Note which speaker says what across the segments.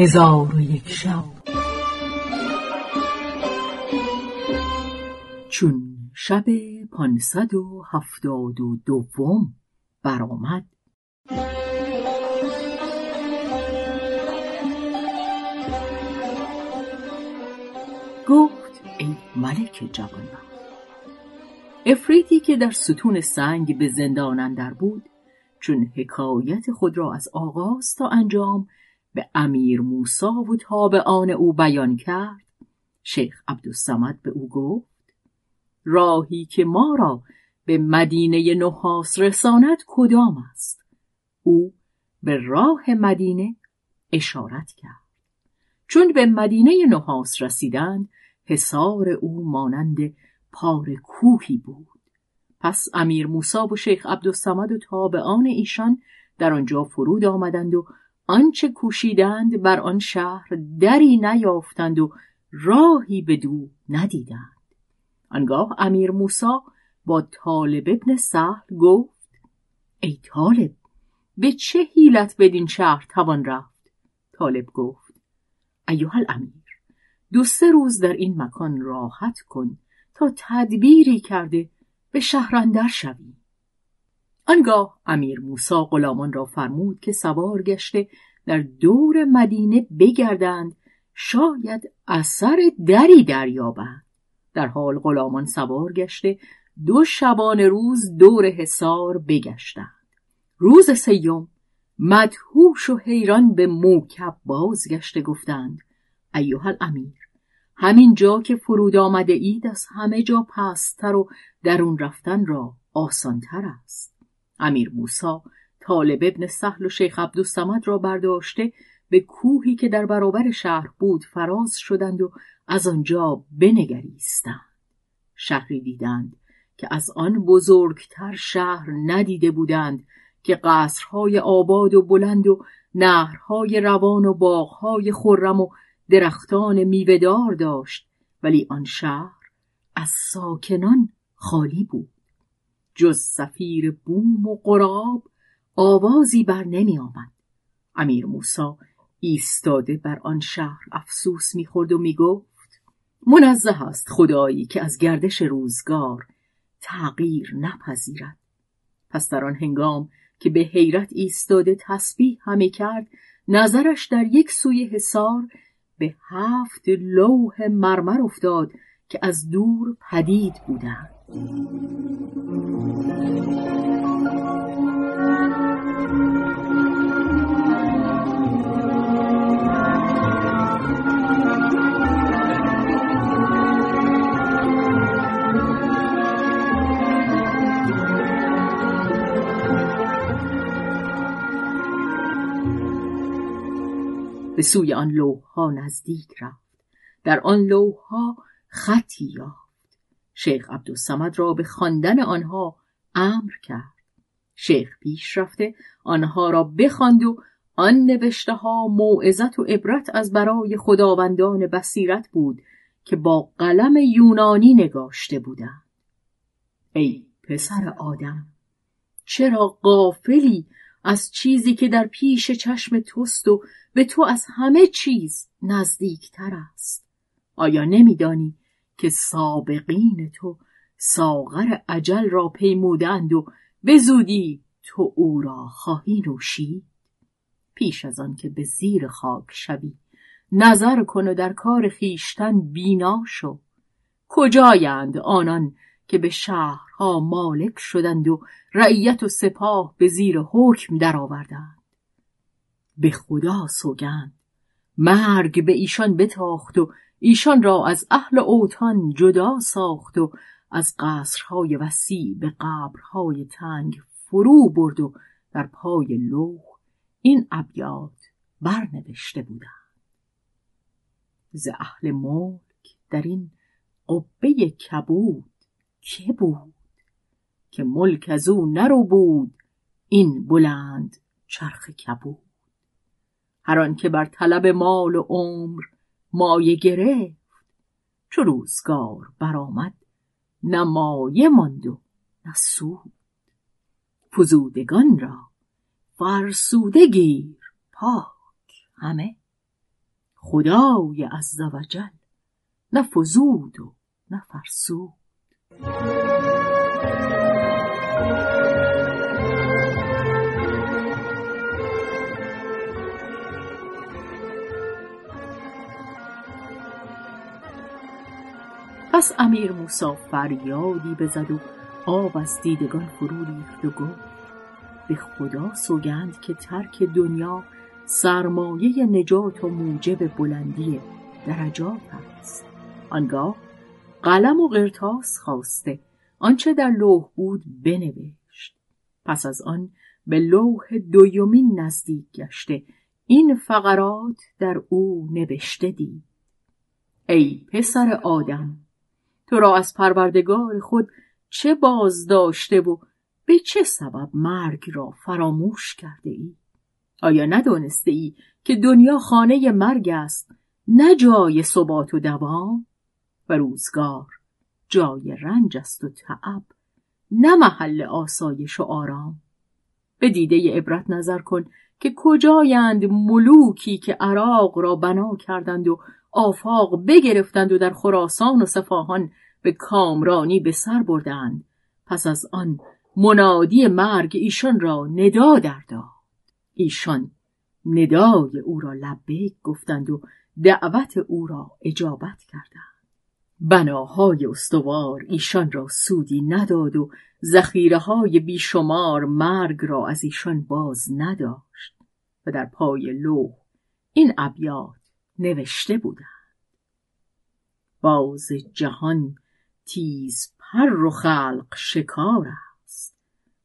Speaker 1: هزار و یک شب. چون شب پانصد و هفتاد و دوم برآمد. گفت ای ملک جوانبخت افریتی که در ستون سنگ به زندان اندر بود چون حکایت خود را از آغاز تا انجام به امیر موسا و تابعان او بیان کرد. شیخ عبدالسمد به او گفت راهی که ما را به مدینه نحاس رساند کدام است؟ او به راه مدینه اشارت کرد. چون به مدینه نحاس رسیدند حصار او مانند پار کوهی بود. پس امیر موسا و شیخ عبدالسمد و تابعان ایشان در آنجا فرود آمدند و آنچه کوشیدند بر آن شهر دری نیافتند و راهی به دو ندیدند. آنگاه امیر موسا با طالب ابن سهل گفت ای طالب به چه حیلت بدین شهر توان رفت؟ طالب گفت ایوه الامیر دو سه روز در این مکان راحت کن تا تدبیری کرده به شهرندر شوی. آنگاه امیر موسا غلامان را فرمود که سوار گشته در دور مدینه بگردند شاید اثر دری دریابند. در حال غلامان سوار گشته دو شبان روز دور حصار بگشتند. روز سیوم مدهوش و حیران به موکب بازگشته گفتند ایوه الامیر همین جا که فرود آمده اید از همه جا پستر و درون رفتن را آسانتر است. امیر موسا طالب ابن سهل و شیخ عبدالسمد را برداشته به کوهی که در برابر شهر بود فراز شدند و از آنجا بنگریستند. شهری دیدند که از آن بزرگتر شهر ندیده بودند که قصرهای آباد و بلند و نهرهای روان و باغهای خرم و درختان میوهدار داشت ولی آن شهر از ساکنان خالی بود. جز سفیر بوم و قراب آوازی بر نمی آمد. امیر موسا ایستاده بر آن شهر افسوس می‌خورد و می‌گفت منزه است خدایی که از گردش روزگار تغییر نپذیرد. پس در آن هنگام که به حیرت ایستاده تسبیح همه کرد نظرش در یک سوی حصار به هفت لوح مرمر افتاد که از دور پدید بودند. به سوی آن لوحها نزدیک رفت. در آن لوحها خطی یافت. شیخ عبدالسمد را به خواندن آنها امر کرد. شیخ پیش رفته آنها را بخواند و آن نوشته ها موعظت و عبرت از برای خداوندان بصیرت بود که با قلم یونانی نگاشته بودند. ای پسر آدم چرا قافلی از چیزی که در پیش چشم توست و به تو از همه چیز نزدیکتر است؟ آیا نمیدانی که سابقین تو ساغر عجل را پیمودند و به زودی تو او را خواهی نوشید. پیش از آن که به زیر خاک شوی نظر کن و در کار خیشتن بینا شو. کجایند آنان که به شهرها مالک شدند و رعیت و سپاه به زیر حکم درآوردند؟ به خدا سوگند مرگ به ایشان بتاخت و ایشان را از اهل اوتان جدا ساخت و از قصرهای وسیع به قبرهای تنگ فرو برد و در پای لوح این ابیات برنوشته بودند. ز اهل ملک در این قبه کبود که بود؟ که ملک از او نرو بود این بلند چرخ کبود؟ هر که بر طلب مال و عمر مایه گرفت چو روزگار برآمد نه مایه ماند و نه سود. فزودگان را فرسوده گیر پاک همه. خدای عزوجل نه فزود و نه فرسود. پس امیر موسا فریادی بزد و آب از دیدگان فرو ریخت و گفت به خدا سوگند که ترک دنیا سرمایه نجات و موجب بلندی درجات است. آنگاه قلم و قرتاس خواسته آنچه در لوح بود بنوشت. پس از آن به لوح دویمین نزدیک گشته این فقرات در او نوشته دید. ای پسر آدم تو را از پروردگار خود چه باز داشته و به چه سبب مرگ را فراموش کرده ای؟ آیا ندانسته ای که دنیا خانه مرگ است نه جای ثبات و دوام و روزگار جای رنج است و تعب نه محل آسایش و آرام به دیده عبرت نظر کن که کجایند ملوکی که عراق را بنا کردند و آفاق بگرفتند و در خراسان و صفاهان به کامرانی به سر بردند. پس از آن منادی مرگ ایشان را ندا در ایشان ندای او را لبیک گفتند و دعوت او را اجابت کردند. بناهای استوار ایشان را سودی نداد و ذخیره های بیشمار مرگ را از ایشان باز نداشت. و در پای لوح این ابیات نوشته بودند. باز جهان تیز پر و خلق شکار است.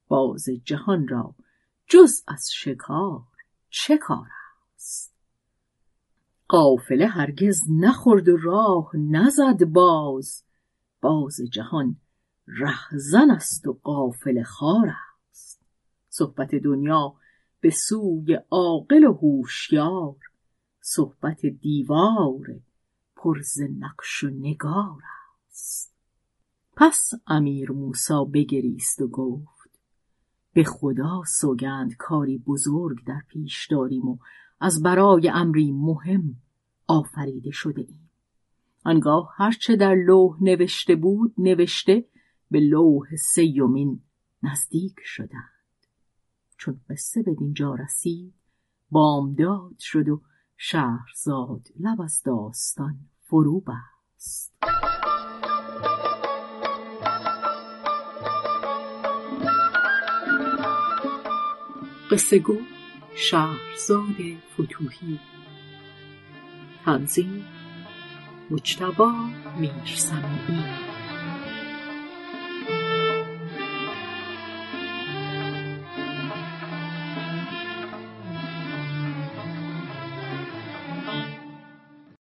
Speaker 1: باز جهان را جز از شکار چه کار است؟ قافله هرگز نخورد و راه نزد باز. باز جهان رهزن است و قافل خار است. صحبت دنیا به سوی عاقل و هوشیار. صحبت دیوار پرز نقش و نگار است. پس امیر موسا بگریست و گفت به خدا سوگند کاری بزرگ در پیش داریم و از برای امری مهم آفریده شده ایم. آنگاه هرچه در لوح نوشته بود نوشته به لوح سیومین نزدیک شدند. چون قصه به دینجا رسید بامداد شد و شهرزاد لب از داستان فرو بست. قصه گو شهرزاد فتوهی تنظیم مجتبا میرسمی